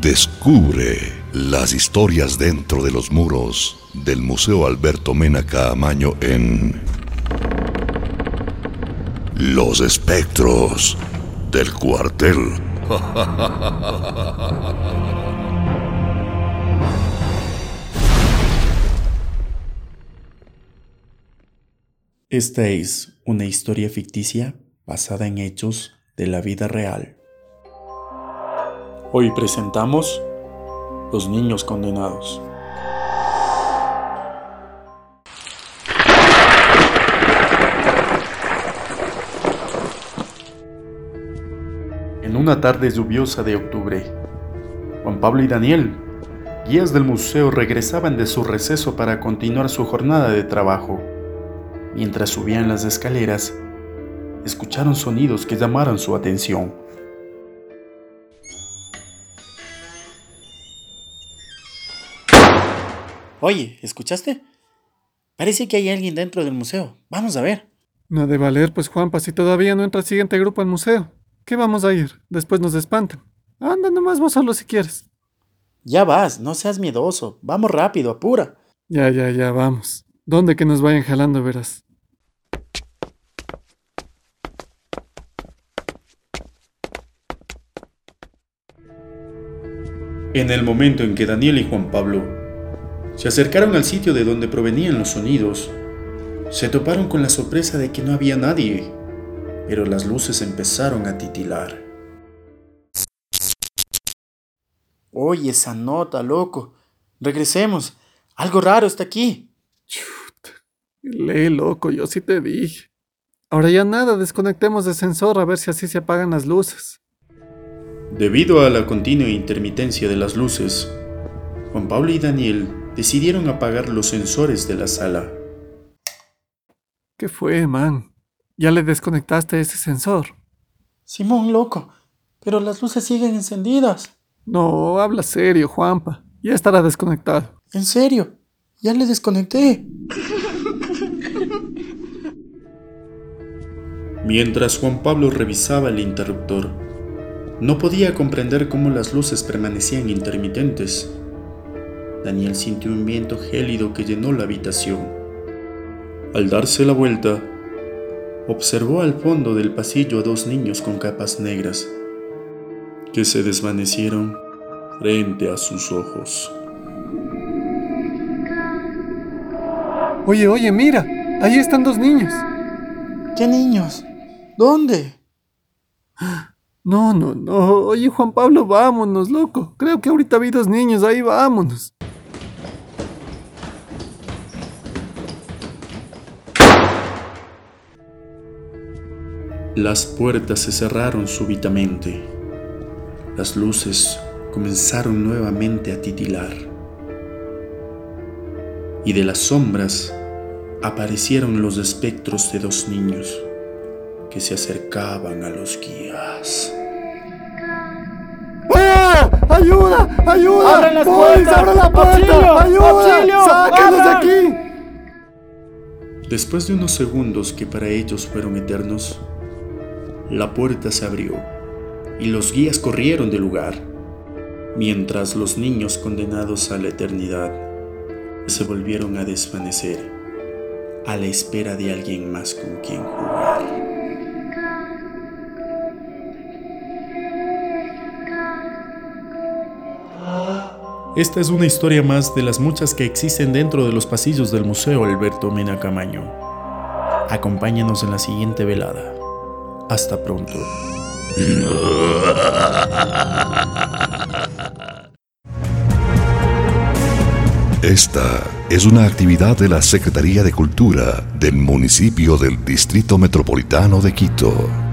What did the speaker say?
Descubre las historias dentro de los muros del Museo Alberto Mena Caamaño en Los espectros del cuartel. Esta es una historia ficticia basada en hechos de la vida real. Hoy presentamos Los Niños Condenados. En una tarde lluviosa de octubre, Juan Pablo y Daniel, guías del museo, regresaban de su receso para continuar su jornada de trabajo. Mientras subían las escaleras, escucharon sonidos que llamaron su atención. Oye, ¿escuchaste? Parece que hay alguien dentro del museo. Vamos a ver. No de valer, pues Juanpa, si todavía no entra el siguiente grupo al museo. ¿Qué vamos a ir? Después nos espantan. Anda nomás vos solo si quieres. Ya vas, no seas miedoso. Vamos rápido, apura. Ya, ya, ya, vamos. ¿Dónde que nos vayan jalando, verás? En el momento en que Daniel y Juan Pablo se acercaron al sitio de donde provenían los sonidos. Se toparon con la sorpresa de que no había nadie, pero las luces empezaron a titilar. Oye, esa nota, loco. Regresemos. Algo raro está aquí. Chuta. Lee, loco, yo sí te dije. Ahora ya nada, desconectemos el sensor a ver si así se apagan las luces. Debido a la continua intermitencia de las luces, Juan Pablo y Daniel decidieron apagar los sensores de la sala. ¿Qué fue, man? ¿Ya le desconectaste ese sensor? Simón, loco, pero las luces siguen encendidas. No, habla serio, Juanpa. Ya estará desconectado. ¿En serio? Ya le desconecté. Mientras Juan Pablo revisaba el interruptor, no podía comprender cómo las luces permanecían intermitentes. Daniel sintió un viento gélido que llenó la habitación. Al darse la vuelta, observó al fondo del pasillo a dos niños con capas negras, que se desvanecieron frente a sus ojos. Oye, oye, mira, ahí están dos niños. ¿Qué niños? ¿Dónde? No, no, no. Oye, Juan Pablo, vámonos, loco. Creo que ahorita vi dos niños, ahí vámonos. Las puertas se cerraron súbitamente. Las luces comenzaron nuevamente a titilar. Y de las sombras aparecieron los espectros de dos niños que se acercaban a los guías. ¡Ah! ¡Ayuda! ¡Ayuda! ¡Abran las ¡Boys, puertas! abran la puerta! ¡Auxilio! ¡Ayuda! ¡Auxilio! ¡Sáquenlos de aquí! Después de unos segundos que para ellos fueron eternos, la puerta se abrió y los guías corrieron del lugar, mientras los niños condenados a la eternidad se volvieron a desvanecer a la espera de alguien más con quien jugar. Esta es una historia más de las muchas que existen dentro de los pasillos del Museo Alberto Mena Camaño. Acompáñanos en la siguiente velada. Hasta pronto. Esta es una actividad de la Secretaría de Cultura del municipio del Distrito Metropolitano de Quito.